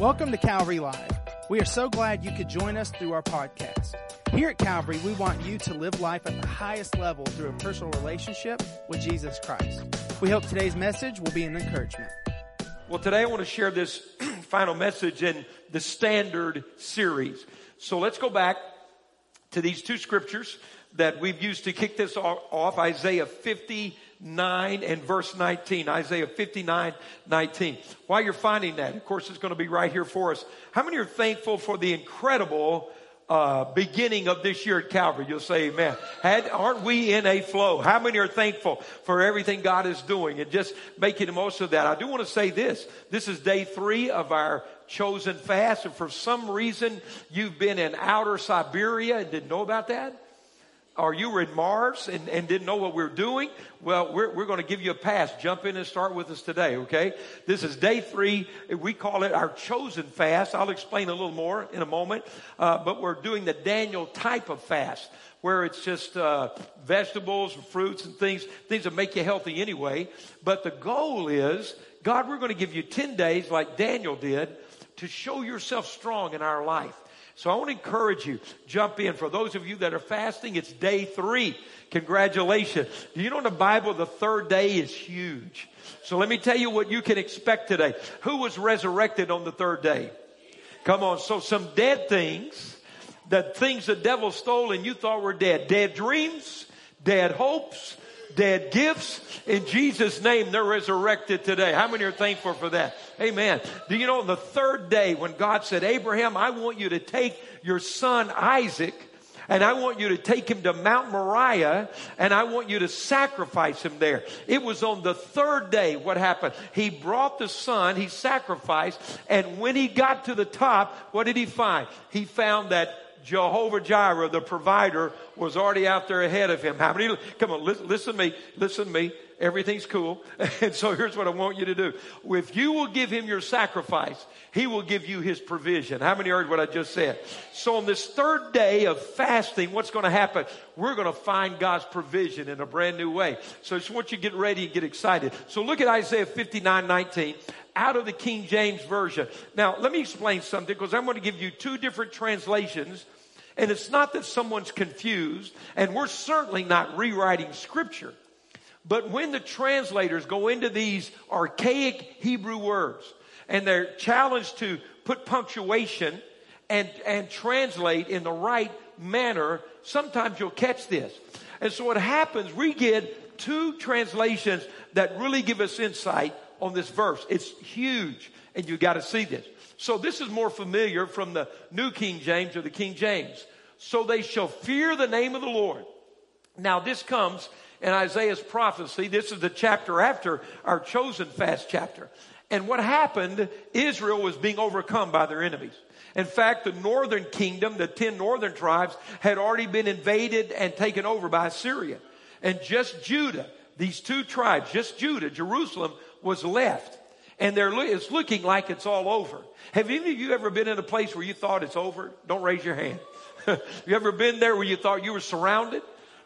Welcome to Calvary Live. We are so glad you could join us through our podcast. Here at Calvary, we want you to live life at the highest level through a personal relationship with Jesus Christ. We hope today's message will be an encouragement. Well, today I want to share this final message in the Standard series. So let's go back to these two scriptures that we've used to kick this off Isaiah 50 9 and verse 19. Isaiah 59, 19. While you're finding that, of course, it's going to be right here for us. How many are thankful for the incredible uh, beginning of this year at Calvary? You'll say amen. Had, aren't we in a flow? How many are thankful for everything God is doing and just making the most of that? I do want to say this. This is day three of our chosen fast. And for some reason, you've been in outer Siberia and didn't know about that or you were in Mars and, and didn't know what we are doing, well, we're, we're going to give you a pass. Jump in and start with us today, okay? This is day three. We call it our chosen fast. I'll explain a little more in a moment. Uh, but we're doing the Daniel type of fast where it's just uh, vegetables, and fruits, and things, things that make you healthy anyway. But the goal is, God, we're going to give you 10 days like Daniel did to show yourself strong in our life. So I want to encourage you, jump in. For those of you that are fasting, it's day three. Congratulations. Do you know in the Bible, the third day is huge. So let me tell you what you can expect today. Who was resurrected on the third day? Come on. So some dead things, the things the devil stole and you thought were dead. Dead dreams, dead hopes, dead gifts. In Jesus' name, they're resurrected today. How many are thankful for that? Amen. Do you know on the third day when God said, Abraham, I want you to take your son Isaac and I want you to take him to Mount Moriah and I want you to sacrifice him there. It was on the third day what happened. He brought the son, he sacrificed, and when he got to the top, what did he find? He found that Jehovah Jireh, the provider, was already out there ahead of him. How many? Come on, listen, listen to me. Listen to me. Everything's cool. And so here's what I want you to do. If you will give him your sacrifice, he will give you his provision. How many heard what I just said? So on this third day of fasting, what's going to happen? We're going to find God's provision in a brand new way. So I just want you to get ready and get excited. So look at Isaiah 59, 19 out of the King James Version. Now, let me explain something because I'm going to give you two different translations and it's not that someone's confused, and we're certainly not rewriting scripture. But when the translators go into these archaic Hebrew words and they're challenged to put punctuation and, and translate in the right manner, sometimes you'll catch this. And so what happens, we get two translations that really give us insight on this verse. It's huge, and you've got to see this. So this is more familiar from the New King James or the King James. So they shall fear the name of the Lord. Now this comes in Isaiah's prophecy. This is the chapter after our chosen fast chapter. And what happened, Israel was being overcome by their enemies. In fact, the northern kingdom, the 10 northern tribes, had already been invaded and taken over by Assyria. And just Judah, these two tribes, just Judah, Jerusalem, was left and they're, it's looking like it's all over. Have any of you ever been in a place where you thought it's over? Don't raise your hand. you ever been there where you thought you were surrounded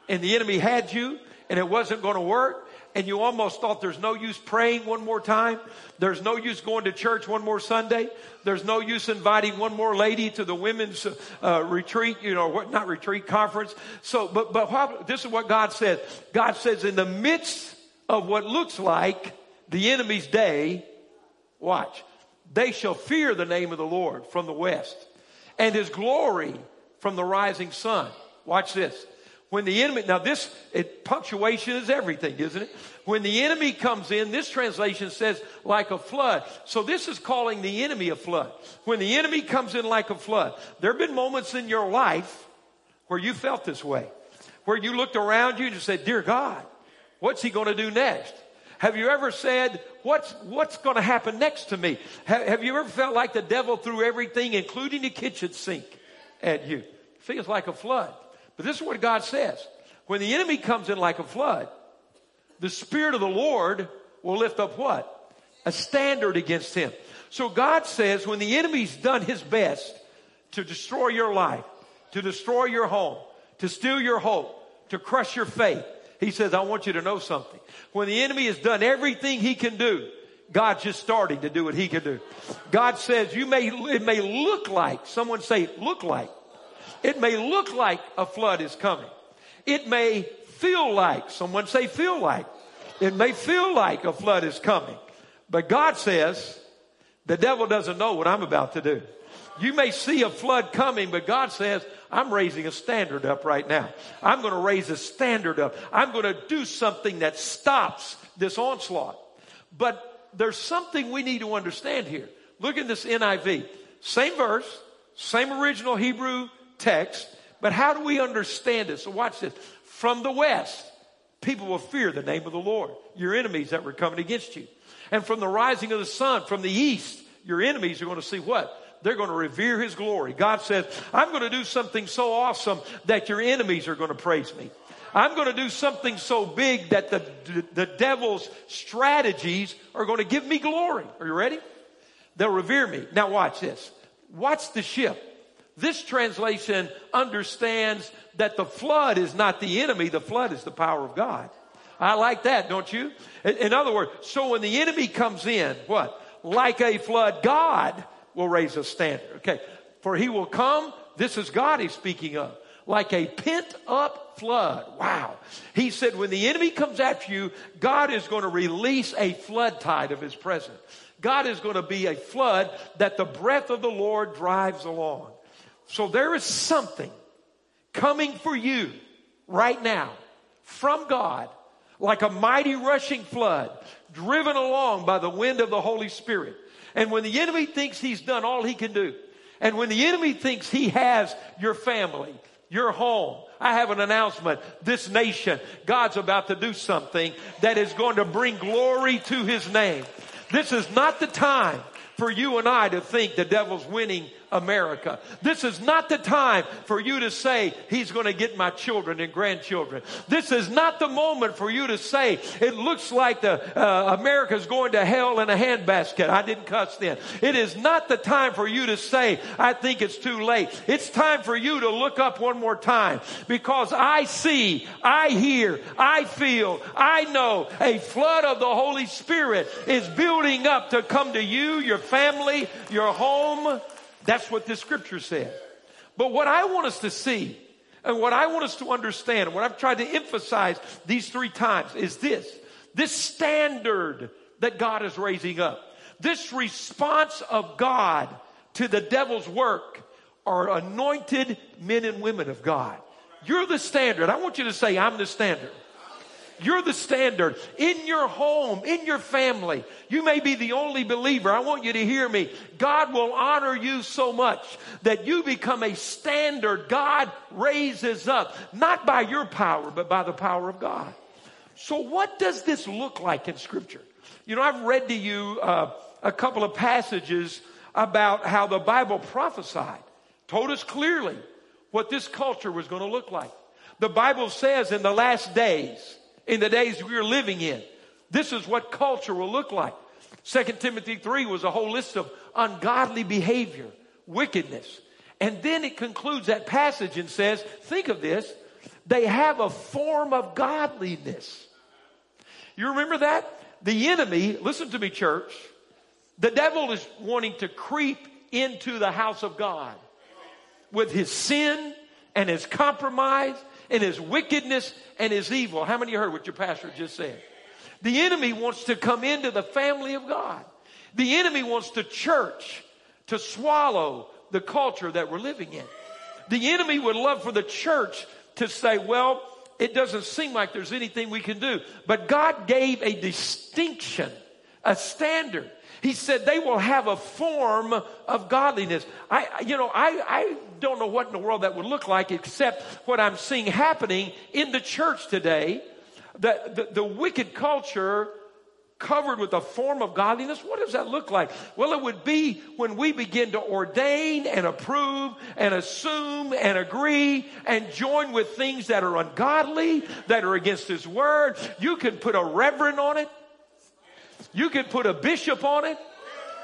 and the enemy had you and it wasn't going to work? And you almost thought there's no use praying one more time. There's no use going to church one more Sunday. There's no use inviting one more lady to the women's uh, retreat, you know, what, not retreat, conference. So, but, but this is what God says. God says in the midst of what looks like the enemy's day, Watch. They shall fear the name of the Lord from the west and his glory from the rising sun. Watch this. When the enemy, now this, it, punctuation is everything, isn't it? When the enemy comes in, this translation says like a flood. So this is calling the enemy a flood. When the enemy comes in like a flood, there have been moments in your life where you felt this way, where you looked around you and said, Dear God, what's he going to do next? Have you ever said, what's, what's going to happen next to me? Have, have, you ever felt like the devil threw everything, including the kitchen sink, at you? Feels like a flood. But this is what God says. When the enemy comes in like a flood, the Spirit of the Lord will lift up what? A standard against him. So God says when the enemy's done his best to destroy your life, to destroy your home, to steal your hope, to crush your faith, he says, I want you to know something. When the enemy has done everything he can do, God's just starting to do what he can do. God says you may, it may look like, someone say look like. It may look like a flood is coming. It may feel like, someone say feel like. It may feel like a flood is coming. But God says, the devil doesn't know what I'm about to do. You may see a flood coming, but God says, I'm raising a standard up right now. I'm going to raise a standard up. I'm going to do something that stops this onslaught. But there's something we need to understand here. Look at this NIV. Same verse, same original Hebrew text, but how do we understand it? So watch this. From the west, people will fear the name of the Lord, your enemies that were coming against you. And from the rising of the sun, from the east, your enemies are going to see what? They're going to revere his glory. God says, I'm going to do something so awesome that your enemies are going to praise me. I'm going to do something so big that the, the devil's strategies are going to give me glory. Are you ready? They'll revere me. Now watch this. Watch the ship. This translation understands that the flood is not the enemy, the flood is the power of God. I like that, don't you? In other words, so when the enemy comes in, what? Like a flood, God will raise a standard. Okay. For he will come, this is God he's speaking of, like a pent up flood. Wow. He said when the enemy comes after you, God is going to release a flood tide of his presence. God is going to be a flood that the breath of the Lord drives along. So there is something coming for you right now from God like a mighty rushing flood driven along by the wind of the Holy Spirit. And when the enemy thinks he's done all he can do, and when the enemy thinks he has your family, your home, I have an announcement. This nation, God's about to do something that is going to bring glory to his name. This is not the time for you and I to think the devil's winning America. This is not the time for you to say, He's going to get my children and grandchildren. This is not the moment for you to say, It looks like the uh, America's going to hell in a handbasket. I didn't cuss then. It is not the time for you to say, I think it's too late. It's time for you to look up one more time because I see, I hear, I feel, I know a flood of the Holy Spirit is building up to come to you, your family, your home, that's what this scripture said. But what I want us to see and what I want us to understand, and what I've tried to emphasize these three times is this. This standard that God is raising up. This response of God to the devil's work are anointed men and women of God. You're the standard. I want you to say, I'm the standard. You're the standard in your home, in your family. You may be the only believer. I want you to hear me. God will honor you so much that you become a standard God raises up, not by your power, but by the power of God. So what does this look like in scripture? You know, I've read to you uh, a couple of passages about how the Bible prophesied, told us clearly what this culture was going to look like. The Bible says in the last days, in the days we are living in. This is what culture will look like. 2 Timothy 3 was a whole list of ungodly behavior, wickedness. And then it concludes that passage and says, think of this, they have a form of godliness. You remember that? The enemy, listen to me, church, the devil is wanting to creep into the house of God with his sin and his compromise and his wickedness and his evil. How many heard what your pastor just said? The enemy wants to come into the family of God. The enemy wants the church to swallow the culture that we're living in. The enemy would love for the church to say, well, it doesn't seem like there's anything we can do. But God gave a distinction, a standard. He said they will have a form of godliness. I, you know, I, I don't know what in the world that would look like except what I'm seeing happening in the church today. The, the, the wicked culture covered with a form of godliness. What does that look like? Well, it would be when we begin to ordain and approve and assume and agree and join with things that are ungodly, that are against His Word. You can put a reverend on it. You could put a bishop on it.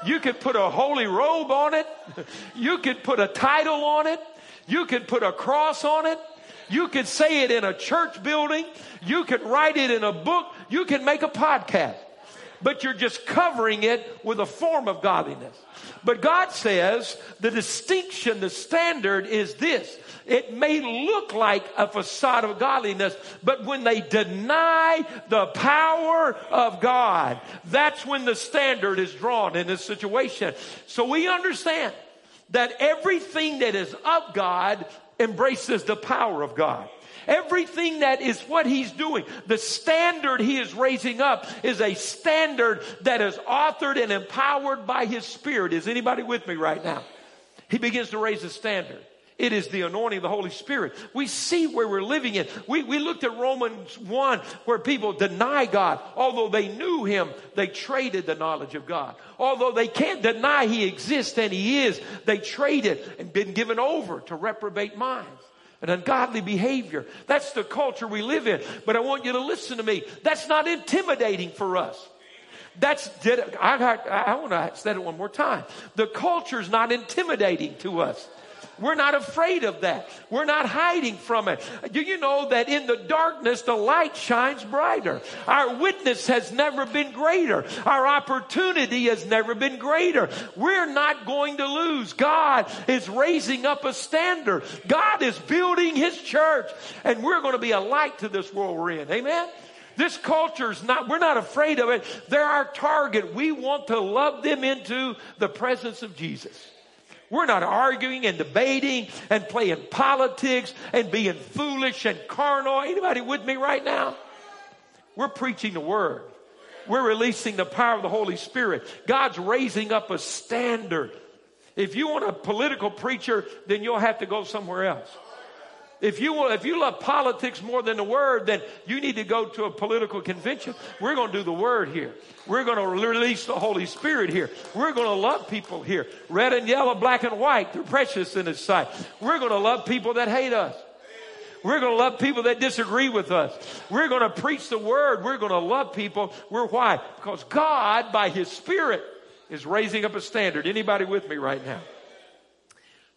You could put a holy robe on it. You could put a title on it. You could put a cross on it. You could say it in a church building. You could write it in a book. You can make a podcast. But you're just covering it with a form of godliness. But God says the distinction, the standard is this. It may look like a facade of godliness, but when they deny the power of God, that's when the standard is drawn in this situation. So we understand that everything that is of God embraces the power of God. Everything that is what he's doing, the standard he is raising up is a standard that is authored and empowered by his spirit. Is anybody with me right now? He begins to raise a standard. It is the anointing of the Holy Spirit. We see where we're living in. We, we looked at Romans 1 where people deny God. Although they knew Him, they traded the knowledge of God. Although they can't deny He exists and He is, they traded and been given over to reprobate minds and ungodly behavior. That's the culture we live in. But I want you to listen to me. That's not intimidating for us. That's, I, I, I want to say it one more time. The culture is not intimidating to us. We're not afraid of that. We're not hiding from it. Do you know that in the darkness, the light shines brighter? Our witness has never been greater. Our opportunity has never been greater. We're not going to lose. God is raising up a standard. God is building his church and we're going to be a light to this world we're in. Amen. This culture's not, we're not afraid of it. They're our target. We want to love them into the presence of Jesus. We're not arguing and debating and playing politics and being foolish and carnal. Anybody with me right now? We're preaching the word. We're releasing the power of the Holy Spirit. God's raising up a standard. If you want a political preacher, then you'll have to go somewhere else. If you, if you love politics more than the word, then you need to go to a political convention. We're going to do the word here. We're going to release the Holy Spirit here. We're going to love people here. Red and yellow, black and white. They're precious in His sight. We're going to love people that hate us. We're going to love people that disagree with us. We're going to preach the word. We're going to love people. We're why? Because God, by His Spirit, is raising up a standard. Anybody with me right now?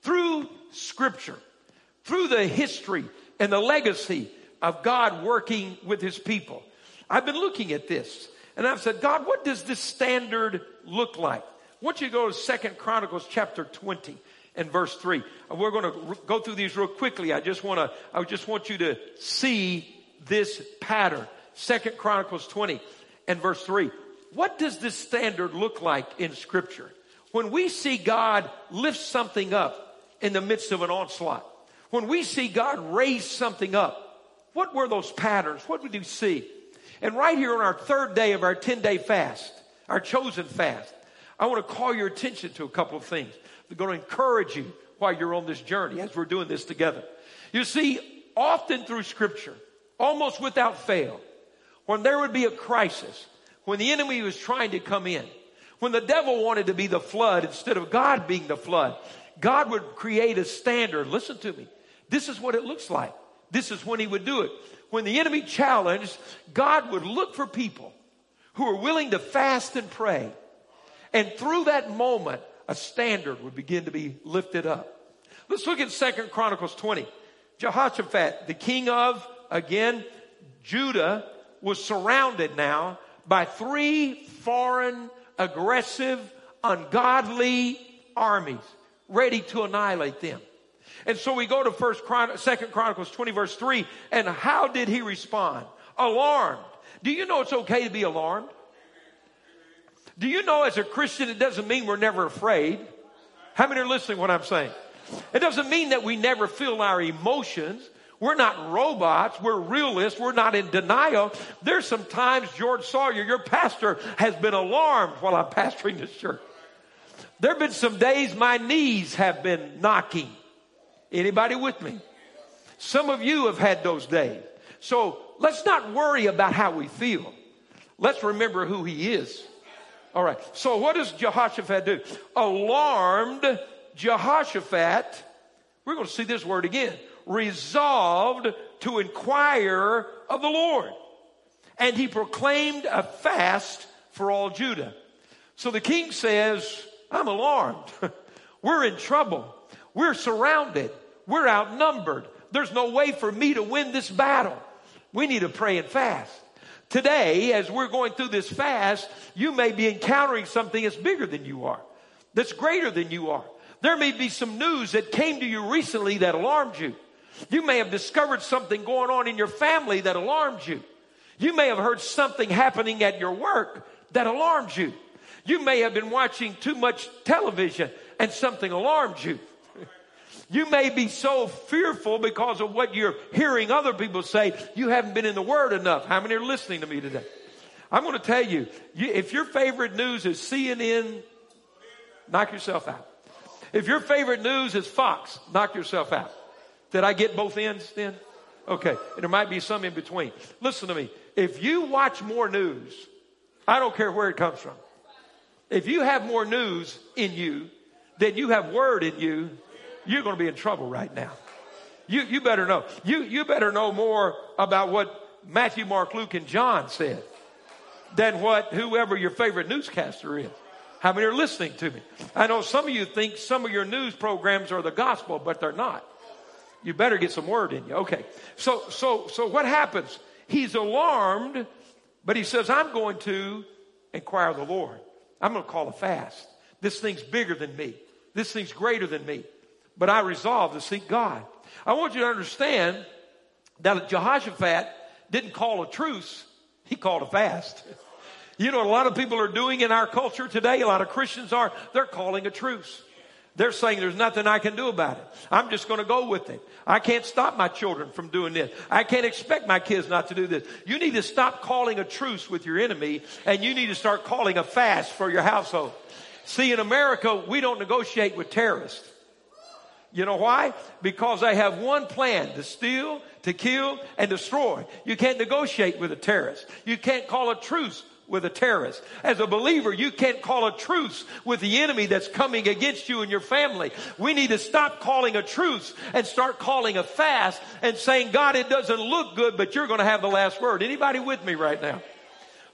Through Scripture through the history and the legacy of God working with his people. I've been looking at this and I've said, God, what does this standard look like? I want you to go to Second Chronicles chapter 20 and verse 3. We're going to go through these real quickly. I just want to, I just want you to see this pattern. Second Chronicles 20 and verse 3. What does this standard look like in scripture? When we see God lift something up in the midst of an onslaught, when we see God raise something up, what were those patterns? What did we see? And right here on our third day of our 10 day fast, our chosen fast, I want to call your attention to a couple of things. They're going to encourage you while you're on this journey as we're doing this together. You see, often through scripture, almost without fail, when there would be a crisis, when the enemy was trying to come in, when the devil wanted to be the flood instead of God being the flood, God would create a standard. Listen to me. This is what it looks like. This is when he would do it. When the enemy challenged, God would look for people who are willing to fast and pray. And through that moment, a standard would begin to be lifted up. Let's look at Second Chronicles 20. Jehoshaphat, the king of, again, Judah, was surrounded now by three foreign, aggressive, ungodly armies ready to annihilate them. And so we go to first Chron- second Chronicles 20 verse 3. And how did he respond? Alarmed. Do you know it's okay to be alarmed? Do you know as a Christian it doesn't mean we're never afraid? How many are listening what I'm saying? It doesn't mean that we never feel our emotions. We're not robots. We're realists. We're not in denial. There's some times, George Sawyer, your pastor, has been alarmed while I'm pastoring this church. There have been some days my knees have been knocking. Anybody with me? Some of you have had those days. So let's not worry about how we feel. Let's remember who he is. All right. So what does Jehoshaphat do? Alarmed Jehoshaphat, we're going to see this word again, resolved to inquire of the Lord. And he proclaimed a fast for all Judah. So the king says, I'm alarmed. We're in trouble. We're surrounded. We're outnumbered. There's no way for me to win this battle. We need to pray and fast. Today, as we're going through this fast, you may be encountering something that's bigger than you are, that's greater than you are. There may be some news that came to you recently that alarmed you. You may have discovered something going on in your family that alarmed you. You may have heard something happening at your work that alarmed you. You may have been watching too much television and something alarmed you. You may be so fearful because of what you're hearing other people say, you haven't been in the Word enough. How many are listening to me today? I'm going to tell you, if your favorite news is CNN, knock yourself out. If your favorite news is Fox, knock yourself out. Did I get both ends then? Okay. And there might be some in between. Listen to me. If you watch more news, I don't care where it comes from. If you have more news in you than you have word in you, you're going to be in trouble right now. You, you better know. You, you better know more about what Matthew, Mark, Luke, and John said than what whoever your favorite newscaster is. How many are listening to me? I know some of you think some of your news programs are the gospel, but they're not. You better get some word in you. Okay. So, so, so what happens? He's alarmed, but he says, I'm going to inquire the Lord. I'm going to call a fast. This thing's bigger than me. This thing's greater than me. But I resolved to seek God. I want you to understand that Jehoshaphat didn't call a truce. He called a fast. You know, a lot of people are doing in our culture today, a lot of Christians are, they're calling a truce. They're saying there's nothing I can do about it. I'm just going to go with it. I can't stop my children from doing this. I can't expect my kids not to do this. You need to stop calling a truce with your enemy and you need to start calling a fast for your household. See, in America, we don't negotiate with terrorists. You know why? Because they have one plan to steal, to kill, and destroy. You can't negotiate with a terrorist. You can't call a truce with a terrorist. As a believer, you can't call a truce with the enemy that's coming against you and your family. We need to stop calling a truce and start calling a fast and saying, God, it doesn't look good, but you're going to have the last word. Anybody with me right now?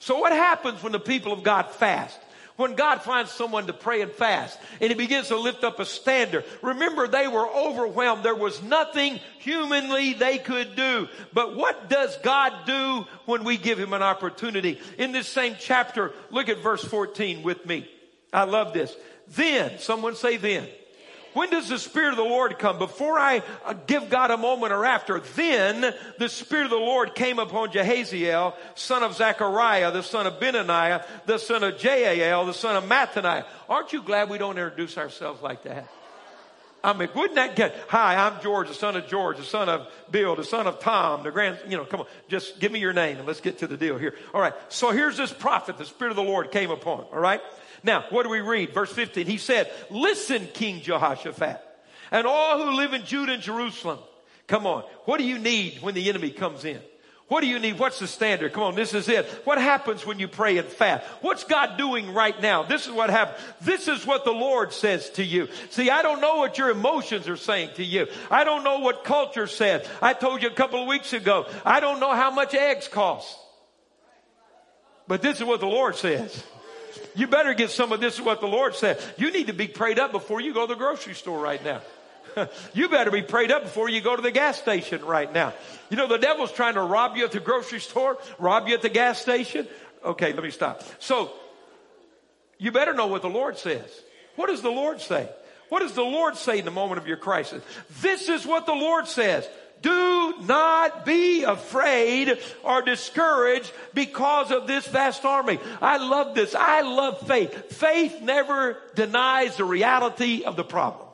So what happens when the people of God fast? When God finds someone to pray and fast and he begins to lift up a standard. Remember, they were overwhelmed. There was nothing humanly they could do. But what does God do when we give him an opportunity? In this same chapter, look at verse 14 with me. I love this. Then, someone say then. When does the Spirit of the Lord come? Before I uh, give God a moment or after, then the Spirit of the Lord came upon Jahaziel, son of Zechariah, the son of Benaniah, the son of Jael, the son of Mattaniah. Aren't you glad we don't introduce ourselves like that? I mean, wouldn't that get, hi, I'm George, the son of George, the son of Bill, the son of Tom, the grand, you know, come on, just give me your name and let's get to the deal here. All right. So here's this prophet the Spirit of the Lord came upon. All right. Now, what do we read? Verse 15. He said, listen, King Jehoshaphat, and all who live in Judah and Jerusalem. Come on. What do you need when the enemy comes in? What do you need? What's the standard? Come on, this is it. What happens when you pray and fast? What's God doing right now? This is what happens. This is what the Lord says to you. See, I don't know what your emotions are saying to you. I don't know what culture said. I told you a couple of weeks ago, I don't know how much eggs cost. But this is what the Lord says. You better get some of this is what the Lord said. You need to be prayed up before you go to the grocery store right now. you better be prayed up before you go to the gas station right now. You know, the devil's trying to rob you at the grocery store, rob you at the gas station. Okay, let me stop. So, you better know what the Lord says. What does the Lord say? What does the Lord say in the moment of your crisis? This is what the Lord says. Do not be afraid or discouraged because of this vast army. I love this. I love faith. Faith never denies the reality of the problem.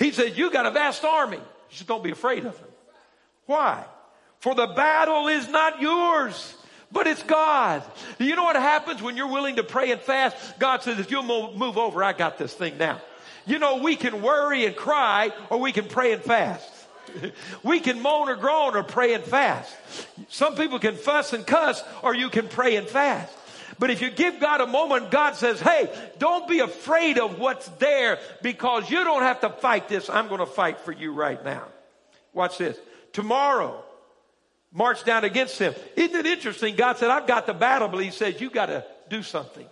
He says, you got a vast army. You Just don't be afraid of them. Why? For the battle is not yours but it's God. You know what happens when you're willing to pray and fast? God says, if you'll move over, I got this thing now. You know, we can worry and cry or we can pray and fast. we can moan or groan or pray and fast. Some people can fuss and cuss or you can pray and fast. But if you give God a moment, God says, hey, don't be afraid of what's there because you don't have to fight this. I'm going to fight for you right now. Watch this. Tomorrow, march down against him. Isn't it interesting? God said, I've got the battle, but he says, you've got to do something.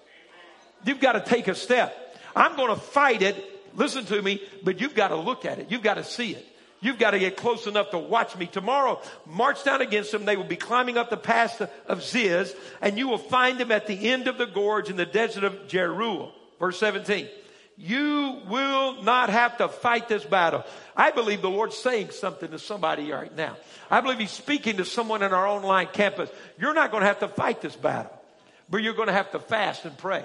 You've got to take a step. I'm going to fight it. Listen to me, but you've got to look at it. You've got to see it. You've got to get close enough to watch me. Tomorrow, march down against them. They will be climbing up the pass of Ziz, and you will find them at the end of the gorge in the desert of Jeruel. Verse 17. You will not have to fight this battle. I believe the Lord's saying something to somebody right now. I believe He's speaking to someone in our online campus. You're not going to have to fight this battle, but you're going to have to fast and pray.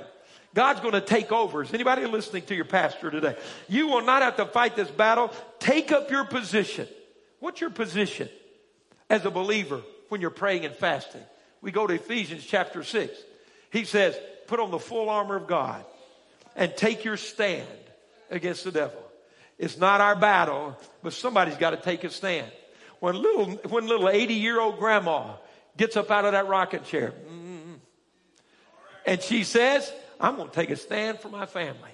God's going to take over. Is anybody listening to your pastor today? You will not have to fight this battle. Take up your position. What's your position as a believer when you're praying and fasting? We go to Ephesians chapter 6. He says, put on the full armor of God and take your stand against the devil. It's not our battle, but somebody's got to take a stand. When little, when little 80 year old grandma gets up out of that rocking chair mm, and she says, I'm going to take a stand for my family.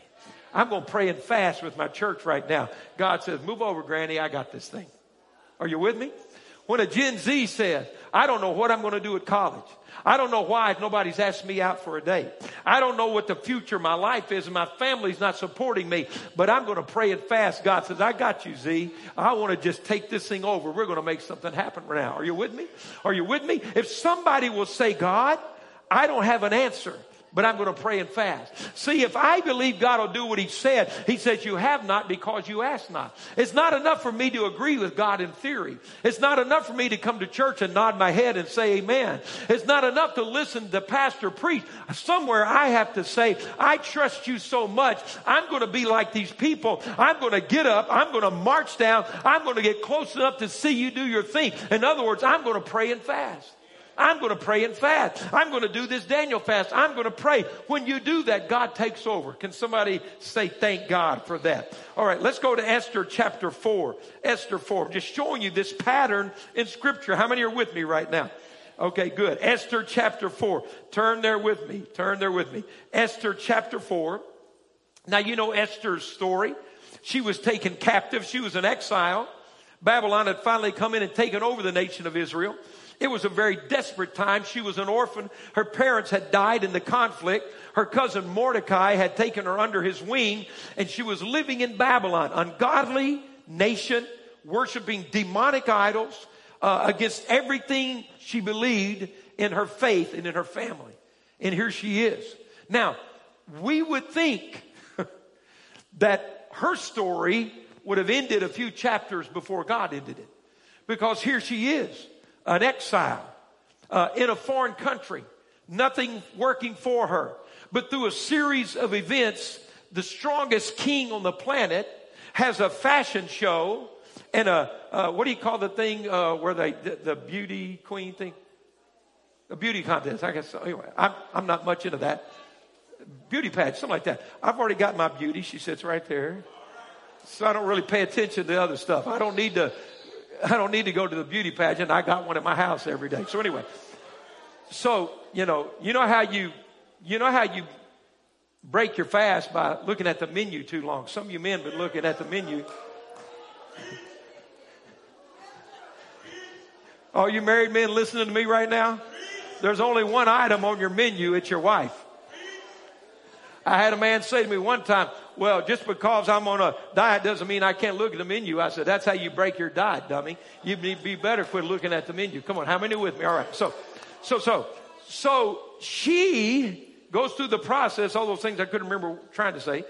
I'm going to pray and fast with my church right now. God says, move over, granny. I got this thing. Are you with me? When a Gen Z says, I don't know what I'm going to do at college. I don't know why nobody's asked me out for a date. I don't know what the future of my life is and my family's not supporting me, but I'm going to pray and fast. God says, I got you, Z. I want to just take this thing over. We're going to make something happen right now. Are you with me? Are you with me? If somebody will say, God, I don't have an answer but I'm going to pray and fast. See, if I believe God will do what He said, He says, You have not because you ask not. It's not enough for me to agree with God in theory. It's not enough for me to come to church and nod my head and say amen. It's not enough to listen to pastor preach. Somewhere I have to say, I trust you so much. I'm going to be like these people. I'm going to get up. I'm going to march down. I'm going to get close enough to see you do your thing. In other words, I'm going to pray and fast. I'm going to pray and fast. I'm going to do this Daniel fast. I'm going to pray. When you do that, God takes over. Can somebody say thank God for that? All right, let's go to Esther chapter 4. Esther 4. Just showing you this pattern in scripture. How many are with me right now? Okay, good. Esther chapter 4. Turn there with me. Turn there with me. Esther chapter 4. Now, you know Esther's story. She was taken captive. She was in exile. Babylon had finally come in and taken over the nation of Israel. It was a very desperate time. She was an orphan. Her parents had died in the conflict. Her cousin Mordecai had taken her under his wing and she was living in Babylon, ungodly nation, worshiping demonic idols uh, against everything she believed in her faith and in her family. And here she is. Now, we would think that her story would have ended a few chapters before God ended it. Because here she is an exile uh, in a foreign country, nothing working for her. But through a series of events, the strongest king on the planet has a fashion show and a uh, what do you call the thing uh, where they the, the, beauty queen thing, a beauty contest. I guess anyway. I'm I'm not much into that beauty pageant, something like that. I've already got my beauty. She sits right there, so I don't really pay attention to other stuff. I don't need to I don't need to go to the beauty pageant. I got one at my house every day. So anyway, so, you know, you know how you, you know how you break your fast by looking at the menu too long. Some of you men been looking at the menu. All you married men listening to me right now? There's only one item on your menu. It's your wife. I had a man say to me one time, well, just because I'm on a diet doesn't mean I can't look at the menu. I said, that's how you break your diet, dummy. You'd be better quit looking at the menu. Come on. How many with me? All right. So, so, so, so she goes through the process, all those things I couldn't remember trying to say,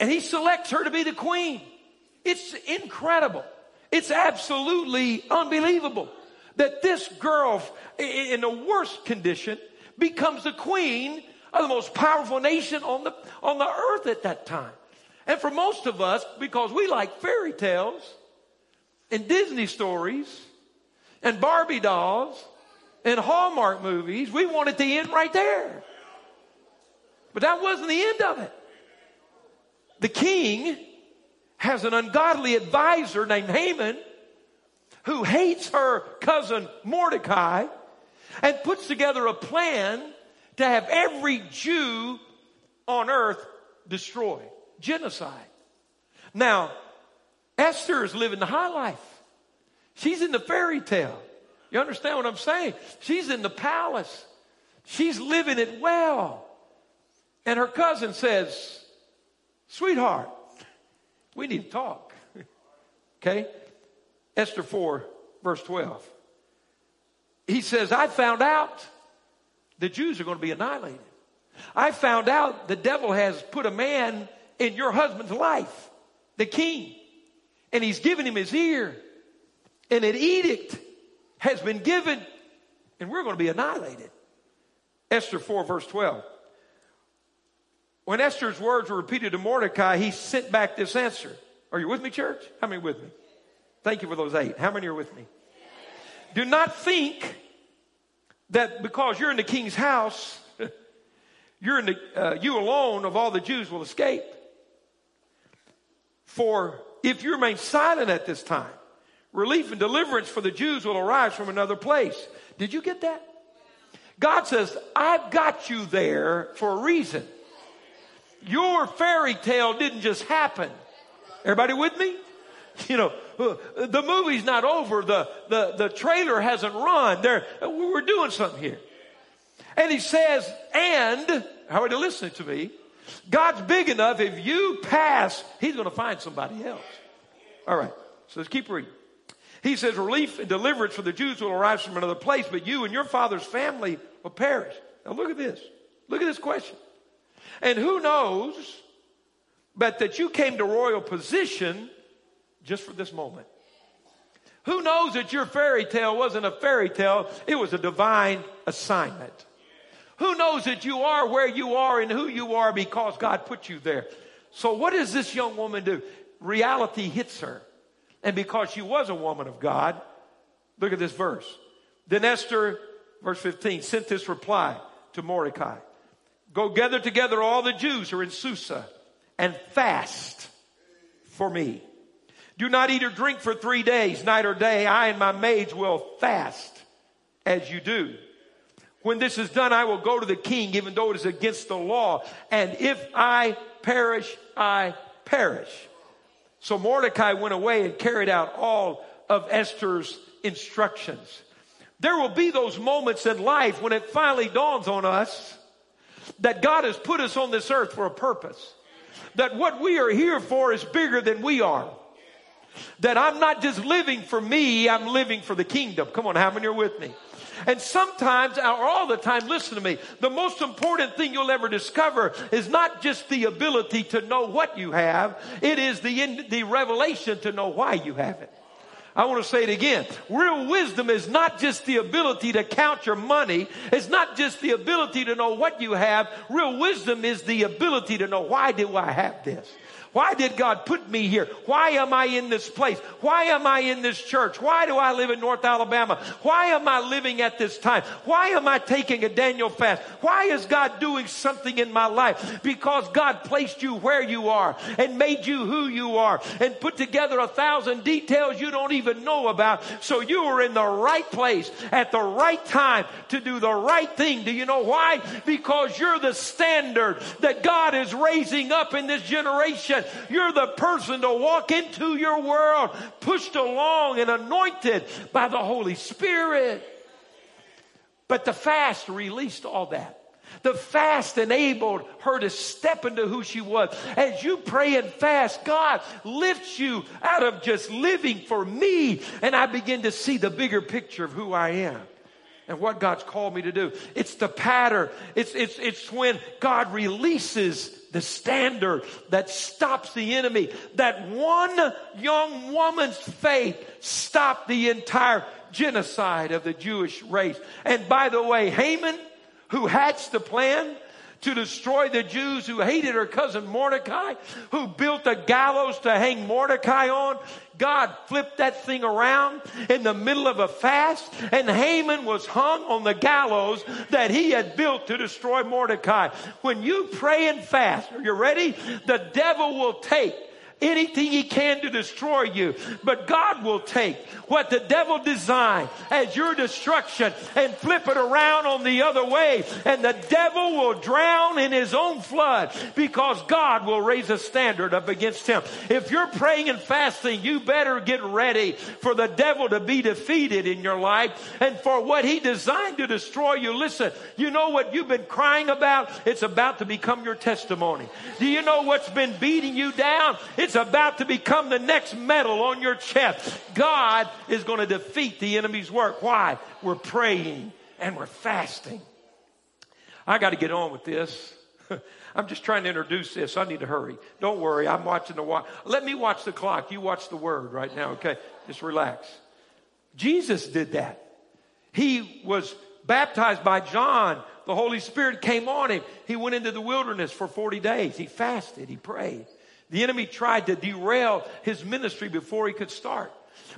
and he selects her to be the queen. It's incredible. It's absolutely unbelievable that this girl in the worst condition becomes the queen the most powerful nation on the, on the earth at that time. And for most of us, because we like fairy tales and Disney stories and Barbie dolls and Hallmark movies, we wanted to end right there. But that wasn't the end of it. The king has an ungodly advisor named Haman who hates her cousin Mordecai and puts together a plan to have every Jew on earth destroyed. Genocide. Now, Esther is living the high life. She's in the fairy tale. You understand what I'm saying? She's in the palace. She's living it well. And her cousin says, Sweetheart, we need to talk. okay? Esther 4, verse 12. He says, I found out the Jews are going to be annihilated. I found out the devil has put a man in your husband's life, the king, and he's given him his ear, and an edict has been given, and we're going to be annihilated. Esther 4, verse 12. When Esther's words were repeated to Mordecai, he sent back this answer. Are you with me, church? How many with me? Thank you for those eight. How many are with me? Do not think that because you're in the king's house, you're in the, uh, you alone of all the Jews will escape. For if you remain silent at this time, relief and deliverance for the Jews will arise from another place. Did you get that? God says, I've got you there for a reason. Your fairy tale didn't just happen. Everybody with me? You know, the movie's not over. The, the, the trailer hasn't run. There, we're doing something here. And he says, and, how are you listening to me? God's big enough. If you pass, he's going to find somebody else. All right. So let's keep reading. He says, relief and deliverance for the Jews will arise from another place, but you and your father's family will perish. Now look at this. Look at this question. And who knows but that you came to royal position just for this moment? Who knows that your fairy tale wasn't a fairy tale, it was a divine assignment. Who knows that you are where you are and who you are because God put you there. So what does this young woman do? Reality hits her. And because she was a woman of God, look at this verse. Then Esther, verse 15, sent this reply to Mordecai. Go gather together all the Jews who are in Susa and fast for me. Do not eat or drink for three days, night or day. I and my maids will fast as you do. When this is done, I will go to the king, even though it is against the law. And if I perish, I perish. So Mordecai went away and carried out all of Esther's instructions. There will be those moments in life when it finally dawns on us that God has put us on this earth for a purpose. That what we are here for is bigger than we are. That I'm not just living for me, I'm living for the kingdom. Come on, how many are with me? And sometimes, or all the time, listen to me, the most important thing you'll ever discover is not just the ability to know what you have, it is the, the revelation to know why you have it. I want to say it again. Real wisdom is not just the ability to count your money. It's not just the ability to know what you have. Real wisdom is the ability to know why do I have this? Why did God put me here? Why am I in this place? Why am I in this church? Why do I live in North Alabama? Why am I living at this time? Why am I taking a Daniel fast? Why is God doing something in my life? Because God placed you where you are and made you who you are and put together a thousand details you don't even know about. So you are in the right place at the right time to do the right thing. Do you know why? Because you're the standard that God is raising up in this generation. You're the person to walk into your world pushed along and anointed by the Holy Spirit. But the fast released all that. The fast enabled her to step into who she was. As you pray and fast, God lifts you out of just living for me. And I begin to see the bigger picture of who I am and what God's called me to do. It's the pattern. It's, it's, it's when God releases the standard that stops the enemy. That one young woman's faith stopped the entire genocide of the Jewish race. And by the way, Haman, who hatched the plan, to destroy the Jews who hated her cousin Mordecai, who built a gallows to hang Mordecai on. God flipped that thing around in the middle of a fast, and Haman was hung on the gallows that he had built to destroy Mordecai. When you pray and fast, are you ready? The devil will take anything he can to destroy you. But God will take what the devil designed as your destruction and flip it around on the other way. And the devil will drown in his own flood because God will raise a standard up against him. If you're praying and fasting, you better get ready for the devil to be defeated in your life and for what he designed to destroy you. Listen, you know what you've been crying about? It's about to become your testimony. Do you know what's been beating you down? It's about to become the next medal on your chest. God is going to defeat the enemy's work. Why? We're praying and we're fasting. I got to get on with this. I'm just trying to introduce this. I need to hurry. Don't worry. I'm watching the watch. Let me watch the clock. You watch the word right now, okay? Just relax. Jesus did that. He was baptized by John. The Holy Spirit came on him. He went into the wilderness for 40 days. He fasted. He prayed. The enemy tried to derail his ministry before he could start.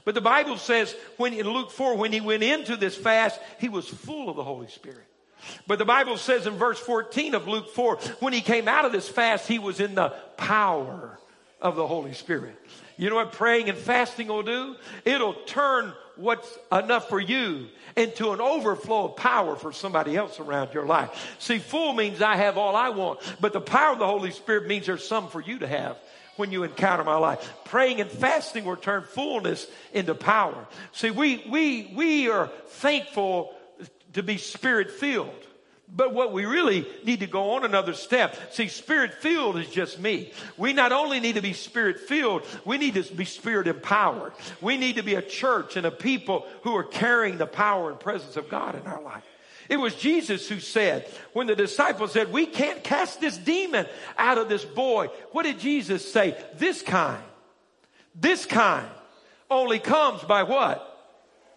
But the Bible says when in Luke 4, when he went into this fast, he was full of the Holy Spirit. But the Bible says in verse 14 of Luke 4, when he came out of this fast, he was in the power of the Holy Spirit. You know what praying and fasting will do? It'll turn what's enough for you into an overflow of power for somebody else around your life. See, full means I have all I want, but the power of the Holy Spirit means there's some for you to have when you encounter my life. Praying and fasting will turn fullness into power. See, we, we, we are thankful to be spirit filled. But what we really need to go on another step. See, spirit filled is just me. We not only need to be spirit filled, we need to be spirit empowered. We need to be a church and a people who are carrying the power and presence of God in our life. It was Jesus who said, when the disciples said, we can't cast this demon out of this boy. What did Jesus say? This kind, this kind only comes by what?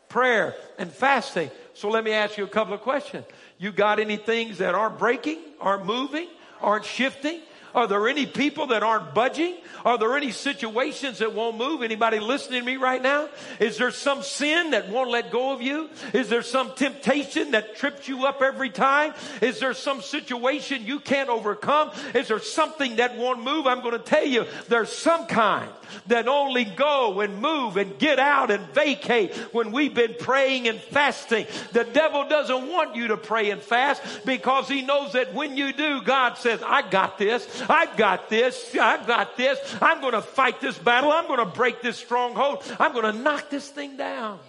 Prayer and fasting. So let me ask you a couple of questions. You got any things that aren't breaking, aren't moving, aren't shifting? Are there any people that aren't budging? Are there any situations that won't move? Anybody listening to me right now? Is there some sin that won't let go of you? Is there some temptation that trips you up every time? Is there some situation you can't overcome? Is there something that won't move? I'm going to tell you, there's some kind that only go and move and get out and vacate when we've been praying and fasting. The devil doesn't want you to pray and fast because he knows that when you do, God says, I got this. I've got this. I've got this. I'm going to fight this battle. I'm going to break this stronghold. I'm going to knock this thing down.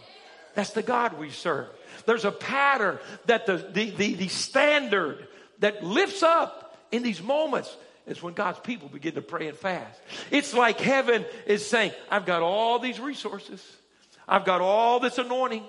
That's the God we serve. There's a pattern that the, the, the, the standard that lifts up in these moments is when God's people begin to pray and fast. It's like heaven is saying, I've got all these resources. I've got all this anointing.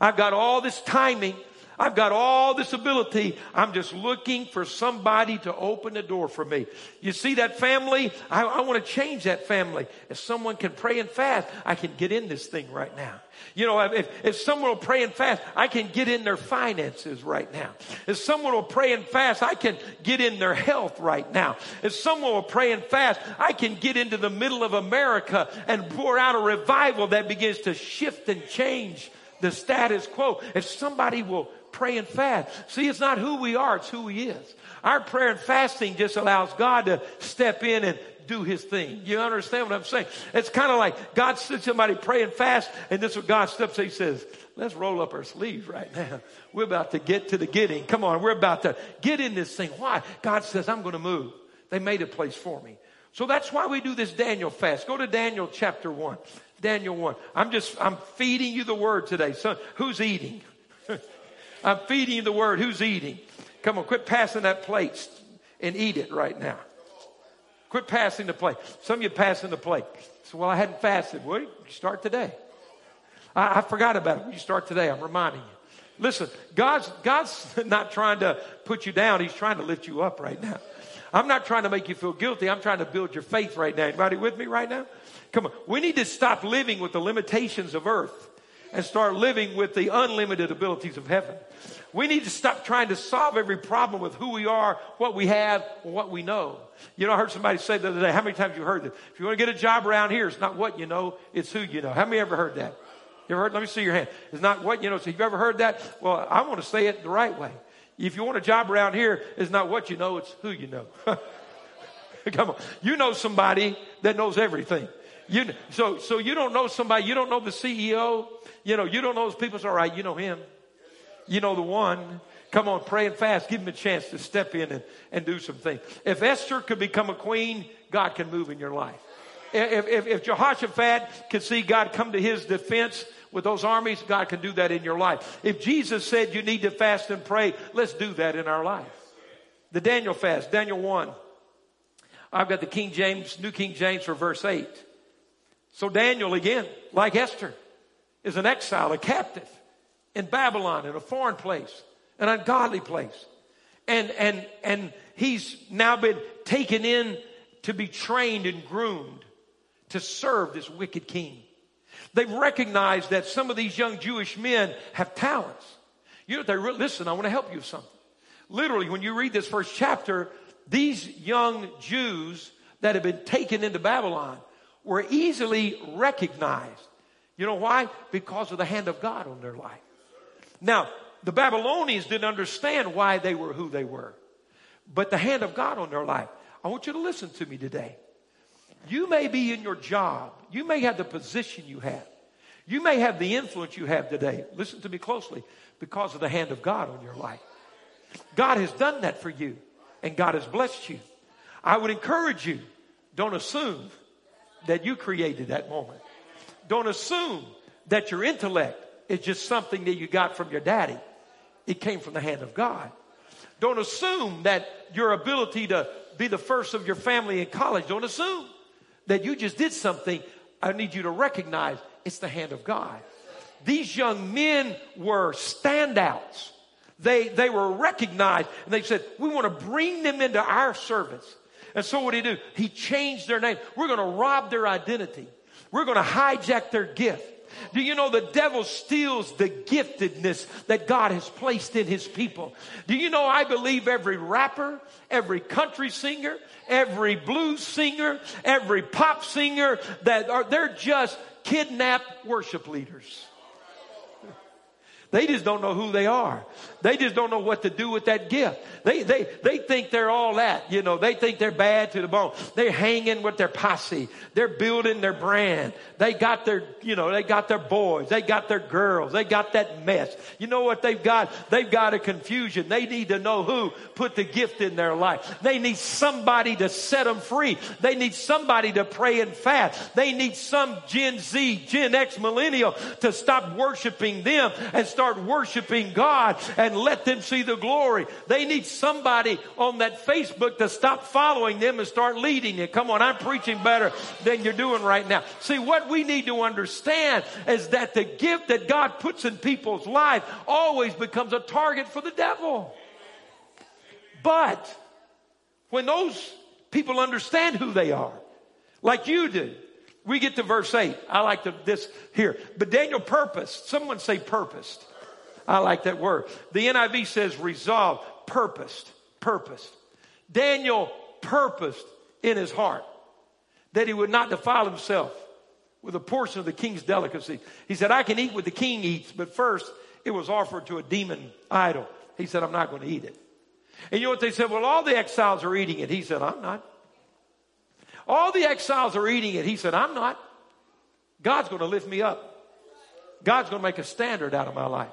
I've got all this timing. I've got all this ability. I'm just looking for somebody to open the door for me. You see that family? I, I want to change that family. If someone can pray and fast, I can get in this thing right now. You know, if, if someone will pray and fast, I can get in their finances right now. If someone will pray and fast, I can get in their health right now. If someone will pray and fast, I can get into the middle of America and pour out a revival that begins to shift and change the status quo. If somebody will pray and fast. See, it's not who we are, it's who He is. Our prayer and fasting just allows God to step in and do his thing. You understand what I'm saying? It's kind of like God said somebody pray and fast, and this is what God steps in. He says, let's roll up our sleeves right now. We're about to get to the getting. Come on, we're about to get in this thing. Why? God says, I'm going to move. They made a place for me. So that's why we do this Daniel fast. Go to Daniel chapter 1. Daniel 1. I'm just, I'm feeding you the word today. So who's eating? I'm feeding you the word. Who's eating? Come on, quit passing that plate and eat it right now. Quit passing the plate. Some of you passing the plate. So, well, I hadn't fasted. Well, you start today. I, I forgot about it. You start today. I'm reminding you. Listen, God's, God's not trying to put you down. He's trying to lift you up right now. I'm not trying to make you feel guilty. I'm trying to build your faith right now. Anybody with me right now? Come on. We need to stop living with the limitations of earth and start living with the unlimited abilities of heaven. We need to stop trying to solve every problem with who we are, what we have, or what we know. You know, I heard somebody say the other day, how many times you heard that? If you want to get a job around here, it's not what you know, it's who you know. How many ever heard that? You ever heard? Let me see your hand. It's not what you know. So you've ever heard that? Well, I want to say it the right way. If you want a job around here, it's not what you know, it's who you know. Come on. You know somebody that knows everything. You, so, so you don't know somebody, you don't know the CEO, you know, you don't know those people. It's all right. You know him. You know the one. Come on, pray and fast. Give him a chance to step in and, and do some things. If Esther could become a queen, God can move in your life. If, if, if Jehoshaphat could see God come to his defense with those armies, God can do that in your life. If Jesus said you need to fast and pray, let's do that in our life. The Daniel fast, Daniel 1. I've got the King James, New King James for verse 8. So Daniel again, like Esther, is an exile, a captive in Babylon, in a foreign place, an ungodly place. And, and, and he's now been taken in to be trained and groomed to serve this wicked king. They've recognized that some of these young Jewish men have talents. You know, they re- listen, I want to help you with something. Literally, when you read this first chapter, these young Jews that have been taken into Babylon were easily recognized. You know why? Because of the hand of God on their life. Now, the Babylonians didn't understand why they were who they were, but the hand of God on their life. I want you to listen to me today. You may be in your job. You may have the position you have. You may have the influence you have today. Listen to me closely because of the hand of God on your life. God has done that for you and God has blessed you. I would encourage you, don't assume that you created that moment. Don't assume that your intellect is just something that you got from your daddy. It came from the hand of God. Don't assume that your ability to be the first of your family in college, don't assume that you just did something. I need you to recognize it's the hand of God. These young men were standouts. They, they were recognized and they said, we want to bring them into our service. And so what did he do? He changed their name. We're going to rob their identity. We're going to hijack their gift. Do you know the devil steals the giftedness that God has placed in his people? Do you know I believe every rapper, every country singer, every blues singer, every pop singer that are, they're just kidnapped worship leaders. They just don't know who they are. They just don't know what to do with that gift. They, they, they think they're all that, you know, they think they're bad to the bone. They're hanging with their posse. They're building their brand. They got their, you know, they got their boys. They got their girls. They got that mess. You know what they've got? They've got a confusion. They need to know who put the gift in their life. They need somebody to set them free. They need somebody to pray and fast. They need some Gen Z, Gen X millennial to stop worshiping them and start worshiping God and let them see the glory. They need somebody on that Facebook to stop following them and start leading it. Come on, I'm preaching better than you're doing right now. See, what we need to understand is that the gift that God puts in people's life always becomes a target for the devil. But when those people understand who they are, like you do, we get to verse 8. I like the, this here. But Daniel purposed. Someone say purposed. I like that word. The NIV says resolved, purposed, purposed. Daniel purposed in his heart that he would not defile himself with a portion of the king's delicacy. He said, I can eat what the king eats, but first it was offered to a demon idol. He said, I'm not going to eat it. And you know what they said? Well, all the exiles are eating it. He said, I'm not. All the exiles are eating it. He said, I'm not. God's going to lift me up. God's going to make a standard out of my life.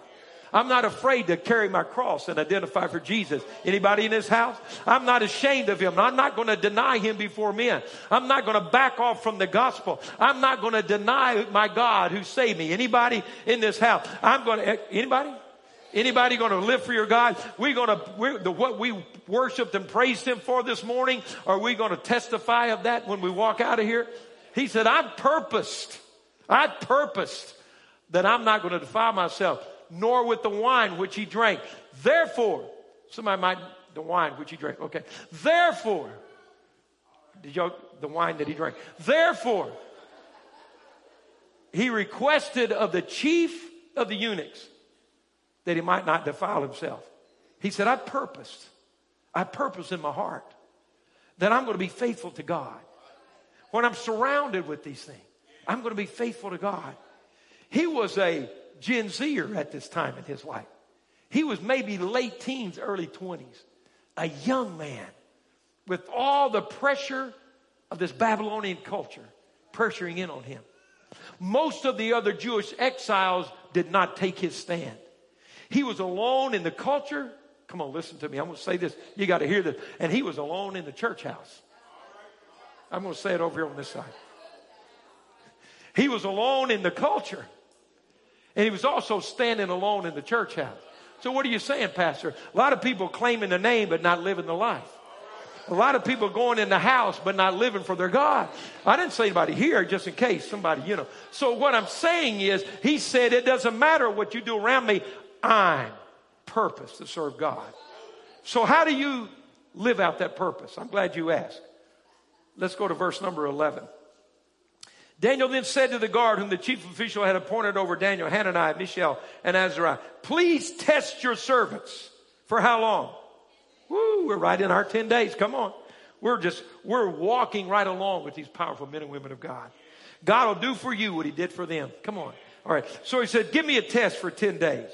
I'm not afraid to carry my cross and identify for Jesus. Anybody in this house? I'm not ashamed of him. I'm not going to deny him before men. I'm not going to back off from the gospel. I'm not going to deny my God who saved me. Anybody in this house? I'm going to, eh, anybody? Anybody going to live for your God? We're going to, we're, the, what we worshiped and praised Him for this morning, are we going to testify of that when we walk out of here? He said, I've purposed, I purposed that I'm not going to defile myself nor with the wine which he drank. Therefore, somebody might, the wine which he drank, okay. Therefore, did y'all, the wine that he drank. Therefore, he requested of the chief of the eunuchs that he might not defile himself. He said, I purposed, I purpose in my heart that I'm going to be faithful to God. When I'm surrounded with these things, I'm going to be faithful to God. He was a Gen Zer at this time in his life. He was maybe late teens, early 20s, a young man with all the pressure of this Babylonian culture pressuring in on him. Most of the other Jewish exiles did not take his stand. He was alone in the culture. Come on, listen to me. I'm going to say this. You got to hear this. And he was alone in the church house. I'm going to say it over here on this side. He was alone in the culture. And he was also standing alone in the church house. So what are you saying, Pastor? A lot of people claiming the name but not living the life. A lot of people going in the house but not living for their God. I didn't say anybody here just in case somebody, you know. So what I'm saying is, he said, it doesn't matter what you do around me. I'm purpose to serve God. So how do you live out that purpose? I'm glad you asked. Let's go to verse number 11. Daniel then said to the guard whom the chief official had appointed over Daniel, Hananiah, Mishael, and Azariah, please test your servants. For how long? Woo, we're right in our 10 days. Come on. We're just, we're walking right along with these powerful men and women of God. God will do for you what he did for them. Come on. All right. So he said, give me a test for 10 days.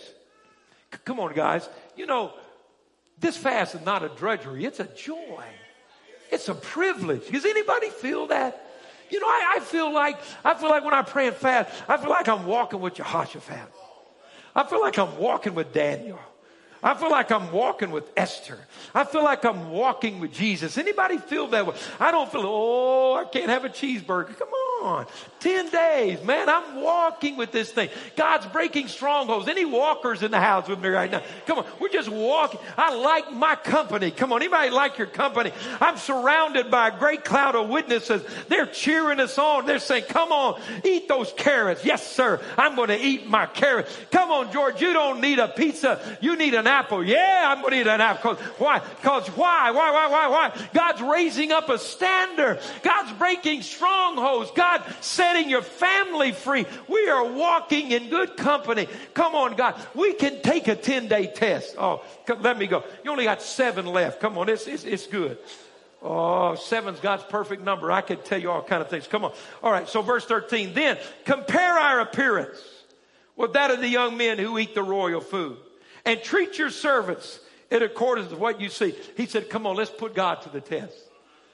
C- come on, guys. You know, this fast is not a drudgery. It's a joy. It's a privilege. Does anybody feel that? You know, I, I feel like, I feel like when I pray and fast, I feel like I'm walking with Jehoshaphat. I feel like I'm walking with Daniel. I feel like I'm walking with Esther. I feel like I'm walking with Jesus. Anybody feel that way? I don't feel, oh, I can't have a cheeseburger. Come on. 10 days, man. I'm walking with this thing. God's breaking strongholds. Any walkers in the house with me right now? Come on. We're just walking. I like my company. Come on. Anybody like your company? I'm surrounded by a great cloud of witnesses. They're cheering us on. They're saying, come on, eat those carrots. Yes, sir. I'm going to eat my carrots. Come on, George. You don't need a pizza. You need an apple. Yeah, I'm going to eat an apple. Why? Because why? Why, why, why, why? God's raising up a standard. God's breaking strongholds. God setting your family free. We are walking in good company. Come on, God. We can take a 10 day test. Oh, come, let me go. You only got seven left. Come on. It's, it's, it's good. Oh, seven's God's perfect number. I could tell you all kind of things. Come on. All right. So verse 13. Then compare our appearance with that of the young men who eat the royal food and treat your servants in accordance with what you see. He said, come on, let's put God to the test.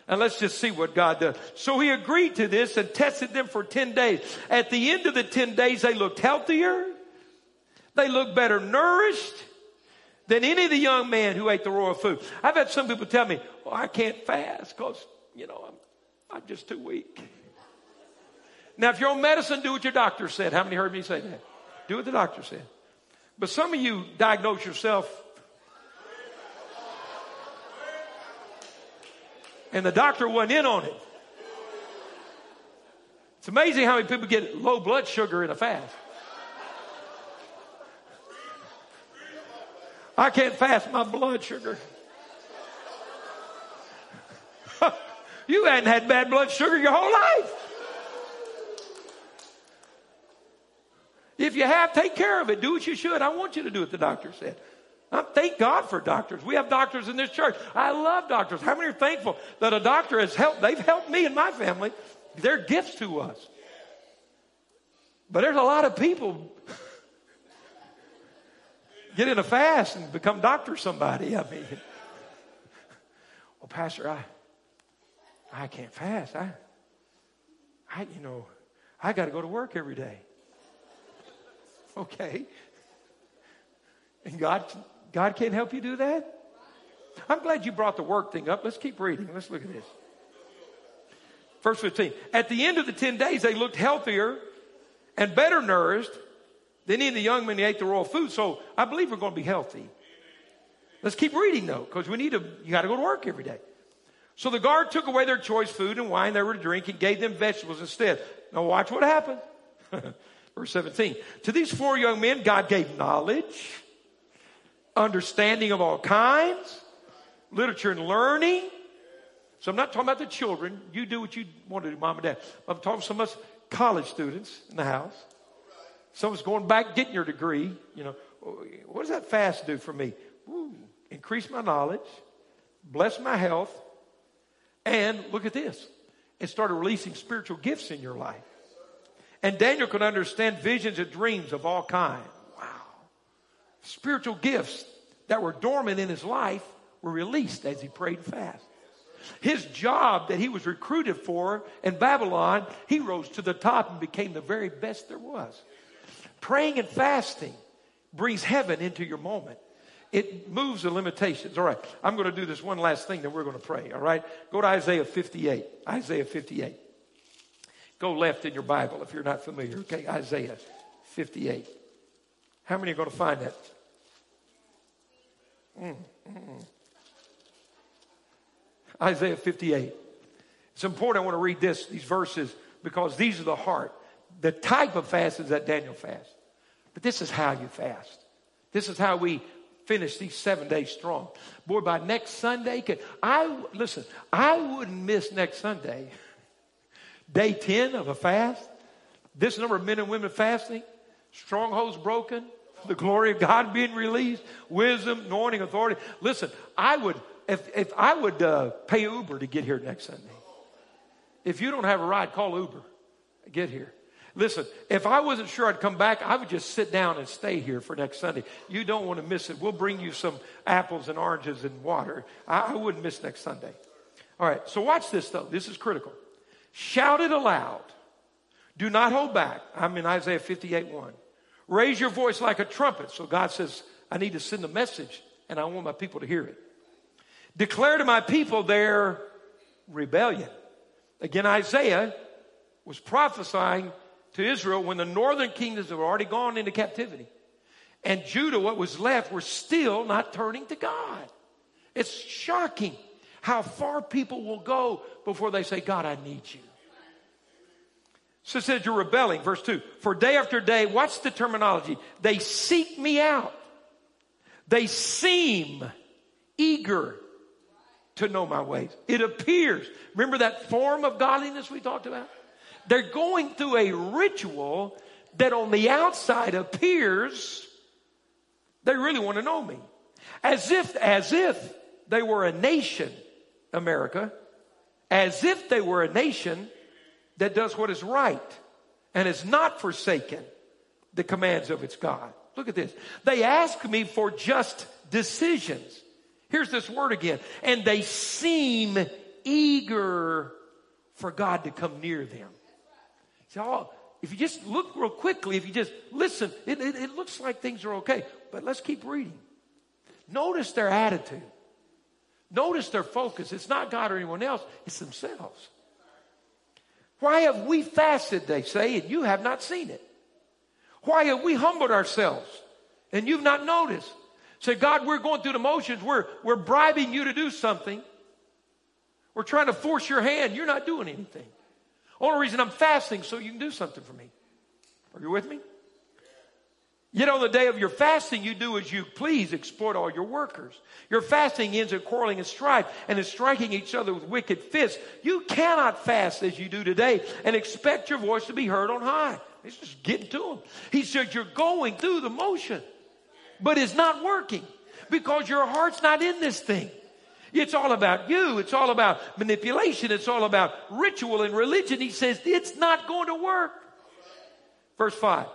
And let's just see what God does. So he agreed to this and tested them for 10 days. At the end of the 10 days, they looked healthier. They looked better nourished than any of the young men who ate the royal food. I've had some people tell me, well, I can't fast because, you know, I'm, I'm just too weak. Now, if you're on medicine, do what your doctor said. How many heard me say that? Do what the doctor said. But some of you diagnose yourself and the doctor wasn't in on it. It's amazing how many people get low blood sugar in a fast. I can't fast my blood sugar. you hadn't had bad blood sugar your whole life. If you have, take care of it. Do what you should. I want you to do what the doctor said. I thank God for doctors. We have doctors in this church. I love doctors. How many are thankful that a doctor has helped? They've helped me and my family. They're gifts to us. But there's a lot of people get in a fast and become doctor somebody. I mean, well, Pastor, I I can't fast. I I you know I got to go to work every day. Okay. And God, God can't help you do that? I'm glad you brought the work thing up. Let's keep reading. Let's look at this. Verse 15. At the end of the 10 days, they looked healthier and better nourished than any of the young men who ate the royal food. So I believe we're going to be healthy. Let's keep reading though, because we need to, you got to go to work every day. So the guard took away their choice food and wine they were to drink and gave them vegetables instead. Now watch what happened. Verse 17. To these four young men, God gave knowledge, understanding of all kinds, literature and learning. So I'm not talking about the children. You do what you want to do, mom and dad. I'm talking some of us college students in the house. Some of us going back getting your degree. You know, what does that fast do for me? Woo, increase my knowledge, bless my health, and look at this. It started releasing spiritual gifts in your life. And Daniel could understand visions and dreams of all kinds. Wow. Spiritual gifts that were dormant in his life were released as he prayed and fasted. His job that he was recruited for in Babylon, he rose to the top and became the very best there was. Praying and fasting brings heaven into your moment. It moves the limitations. All right, I'm going to do this one last thing, then we're going to pray. All right, go to Isaiah 58. Isaiah 58. Go left in your Bible if you're not familiar. Okay, Isaiah 58. How many are going to find that? Mm, mm, Isaiah 58. It's important I want to read this, these verses, because these are the heart. The type of fast is that Daniel fast. But this is how you fast. This is how we finish these seven days strong. Boy, by next Sunday, could, I listen, I wouldn't miss next Sunday. Day 10 of a fast. This number of men and women fasting, strongholds broken, the glory of God being released, wisdom, anointing, authority. Listen, I would, if, if I would uh, pay Uber to get here next Sunday. If you don't have a ride, call Uber. Get here. Listen, if I wasn't sure I'd come back, I would just sit down and stay here for next Sunday. You don't want to miss it. We'll bring you some apples and oranges and water. I, I wouldn't miss next Sunday. All right, so watch this though. This is critical. Shout it aloud. Do not hold back. I'm in Isaiah 58 1. Raise your voice like a trumpet. So God says, I need to send a message and I want my people to hear it. Declare to my people their rebellion. Again, Isaiah was prophesying to Israel when the northern kingdoms have already gone into captivity. And Judah, what was left, were still not turning to God. It's shocking how far people will go before they say, God, I need you. So it says you're rebelling. Verse 2. For day after day, what's the terminology? They seek me out. They seem eager to know my ways. It appears. Remember that form of godliness we talked about? They're going through a ritual that on the outside appears they really want to know me. As if, as if they were a nation, America, as if they were a nation that does what is right and is not forsaken the commands of its God. Look at this. They ask me for just decisions. Here's this word again. And they seem eager for God to come near them. So, if you just look real quickly, if you just listen, it, it, it looks like things are okay. But let's keep reading. Notice their attitude. Notice their focus. It's not God or anyone else, it's themselves. Why have we fasted, they say, and you have not seen it? Why have we humbled ourselves and you've not noticed? Say, God, we're going through the motions. We're, we're bribing you to do something. We're trying to force your hand. You're not doing anything. Only reason I'm fasting so you can do something for me. Are you with me? Yet on the day of your fasting, you do as you please, exploit all your workers. Your fasting ends in quarreling and strife and in striking each other with wicked fists. You cannot fast as you do today and expect your voice to be heard on high. He's just getting to him. He said, You're going through the motion, but it's not working because your heart's not in this thing. It's all about you. It's all about manipulation. It's all about ritual and religion. He says, It's not going to work. Verse 5.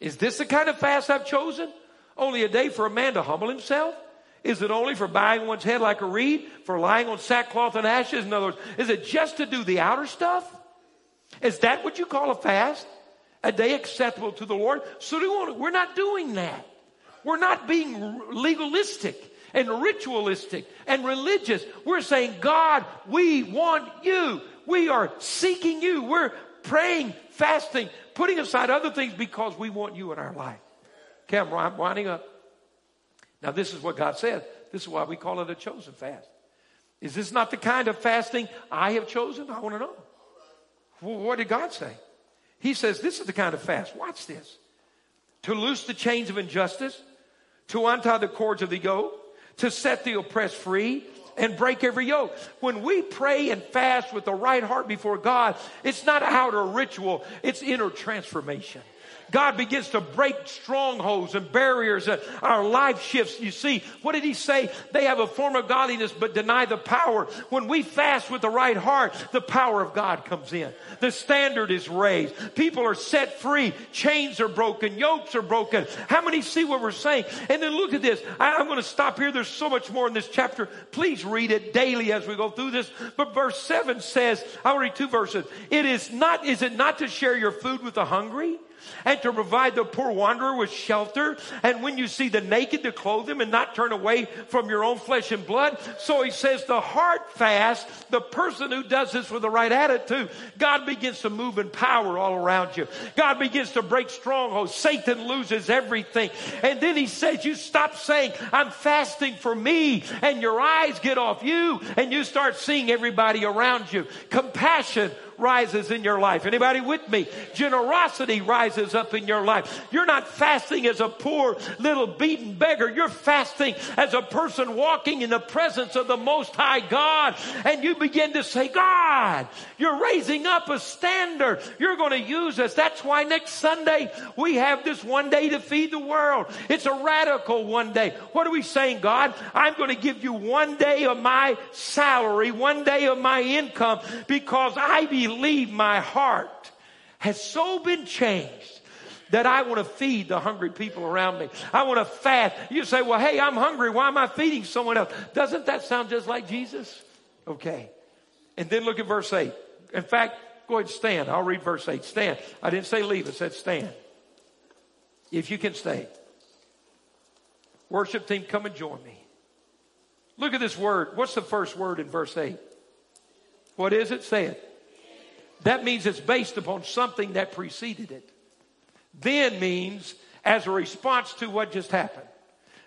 Is this the kind of fast I've chosen? Only a day for a man to humble himself? Is it only for bowing one's head like a reed? For lying on sackcloth and ashes? In other words, is it just to do the outer stuff? Is that what you call a fast? A day acceptable to the Lord? So we're not doing that. We're not being legalistic and ritualistic and religious. We're saying, God, we want you. We are seeking you. We're praying, fasting, putting aside other things because we want you in our life. Okay, I'm winding up. Now, this is what God says. This is why we call it a chosen fast. Is this not the kind of fasting I have chosen? I want to know. Well, what did God say? He says, This is the kind of fast. Watch this. To loose the chains of injustice, to untie the cords of the yoke, to set the oppressed free, and break every yoke. When we pray and fast with the right heart before God, it's not outer ritual, it's inner transformation. God begins to break strongholds and barriers. And our life shifts. You see, what did he say? They have a form of godliness but deny the power. When we fast with the right heart, the power of God comes in. The standard is raised. People are set free. Chains are broken. Yokes are broken. How many see what we're saying? And then look at this. I, I'm going to stop here. There's so much more in this chapter. Please read it daily as we go through this. But verse 7 says, I'll read two verses. It is not, is it not to share your food with the hungry? And to provide the poor wanderer with shelter. And when you see the naked, to clothe them and not turn away from your own flesh and blood. So he says the heart fast, the person who does this with the right attitude, God begins to move in power all around you. God begins to break strongholds. Satan loses everything. And then he says, you stop saying, I'm fasting for me. And your eyes get off you and you start seeing everybody around you. Compassion rises in your life. Anybody with me? Generosity rises up in your life. You're not fasting as a poor little beaten beggar. You're fasting as a person walking in the presence of the Most High God. And you begin to say, God, you're raising up a standard. You're going to use us. That's why next Sunday we have this one day to feed the world. It's a radical one day. What are we saying, God? I'm going to give you one day of my salary, one day of my income because I believe believe my heart has so been changed that I want to feed the hungry people around me. I want to fast. You say, well, hey, I'm hungry. Why am I feeding someone else? Doesn't that sound just like Jesus? Okay. And then look at verse 8. In fact, go ahead and stand. I'll read verse 8. Stand. I didn't say leave. I said stand. If you can stay. Worship team, come and join me. Look at this word. What's the first word in verse 8? What is it? Say it. That means it's based upon something that preceded it. Then means as a response to what just happened.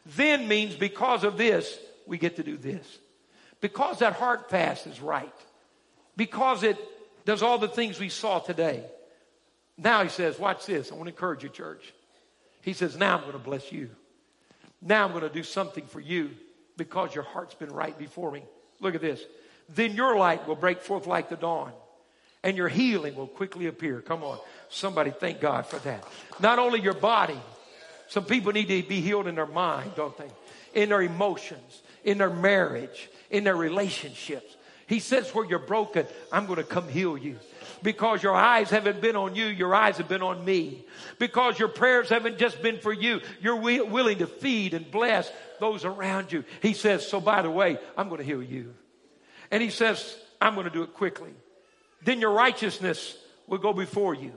Then means because of this, we get to do this. Because that heart fast is right. Because it does all the things we saw today. Now he says, watch this. I want to encourage you, church. He says, now I'm going to bless you. Now I'm going to do something for you because your heart's been right before me. Look at this. Then your light will break forth like the dawn and your healing will quickly appear. Come on. Somebody thank God for that. Not only your body, some people need to be healed in their mind, don't they? In their emotions, in their marriage, in their relationships. He says, where you're broken, I'm going to come heal you. Because your eyes haven't been on you, your eyes have been on me. Because your prayers haven't just been for you, you're willing to feed and bless those around you. He says, so by the way, I'm going to heal you. And he says, I'm going to do it quickly then your righteousness will go before you.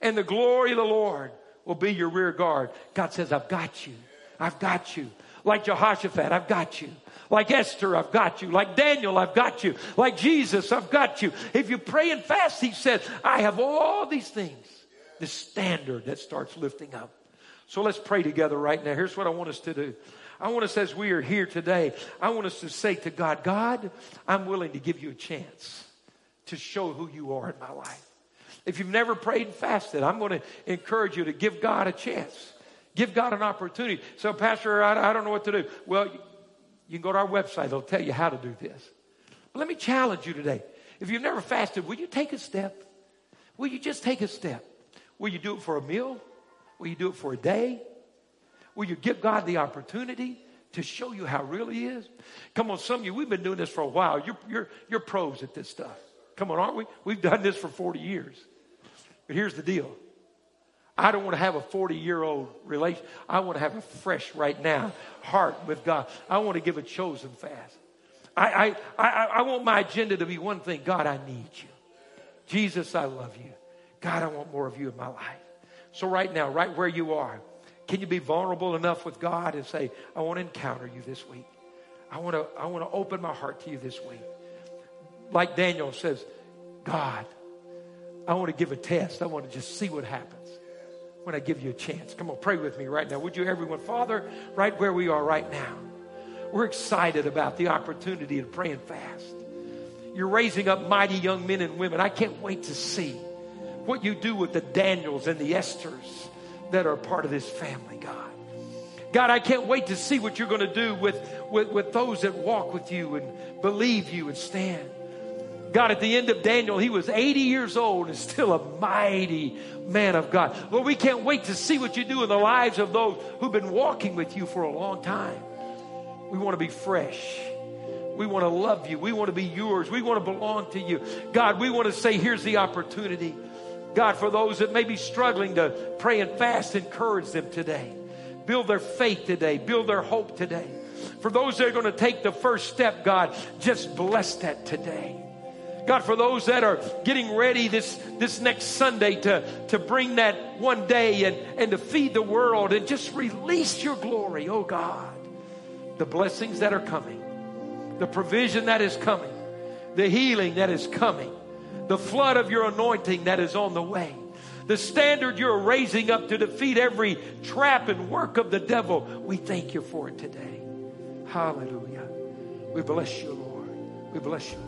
And the glory of the Lord will be your rear guard. God says, I've got you. I've got you. Like Jehoshaphat, I've got you. Like Esther, I've got you. Like Daniel, I've got you. Like Jesus, I've got you. If you pray and fast, he says, I have all these things. The standard that starts lifting up. So let's pray together right now. Here's what I want us to do. I want us, as we are here today, I want us to say to God, God, I'm willing to give you a chance to show who you are in my life. If you've never prayed and fasted, I'm going to encourage you to give God a chance. Give God an opportunity. So, Pastor, I, I don't know what to do. Well, you, can go to our website. It'll tell you how to do this. But let me challenge you today. If you've never fasted, will you take a step? Will you just take a step? Will you do it for a meal? Will you do it for a day? Will you give God the opportunity to show you how real He is? Come on, some of you, we've been doing this for a while. You're, you're, you're pros at this stuff. Come on, aren't we? We've done this for 40 years. But here's the deal. I don't want to have a 40 year old relation. I want to have a fresh right now heart with God. I want to give a chosen fast. I, I, I, I want my agenda to be one thing God, I need you. Jesus, I love you. God, I want more of you in my life. So, right now, right where you are, can you be vulnerable enough with God and say, I want to encounter you this week? I want to, I want to open my heart to you this week like Daniel says, God, I want to give a test. I want to just see what happens when I give you a chance. Come on, pray with me right now. Would you, everyone? Father, right where we are right now, we're excited about the opportunity to pray and fast. You're raising up mighty young men and women. I can't wait to see what you do with the Daniels and the Esthers that are part of this family, God. God, I can't wait to see what you're going to do with, with, with those that walk with you and believe you and stand. God, at the end of Daniel, he was 80 years old and still a mighty man of God. Lord, we can't wait to see what you do in the lives of those who've been walking with you for a long time. We want to be fresh. We want to love you. We want to be yours. We want to belong to you. God, we want to say, here's the opportunity. God, for those that may be struggling to pray and fast, encourage them today. Build their faith today. Build their hope today. For those that are going to take the first step, God, just bless that today. God, for those that are getting ready this, this next Sunday to, to bring that one day and, and to feed the world and just release your glory, oh God. The blessings that are coming, the provision that is coming, the healing that is coming, the flood of your anointing that is on the way the standard you're raising up to defeat every trap and work of the devil. We thank you for it today. Hallelujah. We bless you, Lord. We bless you.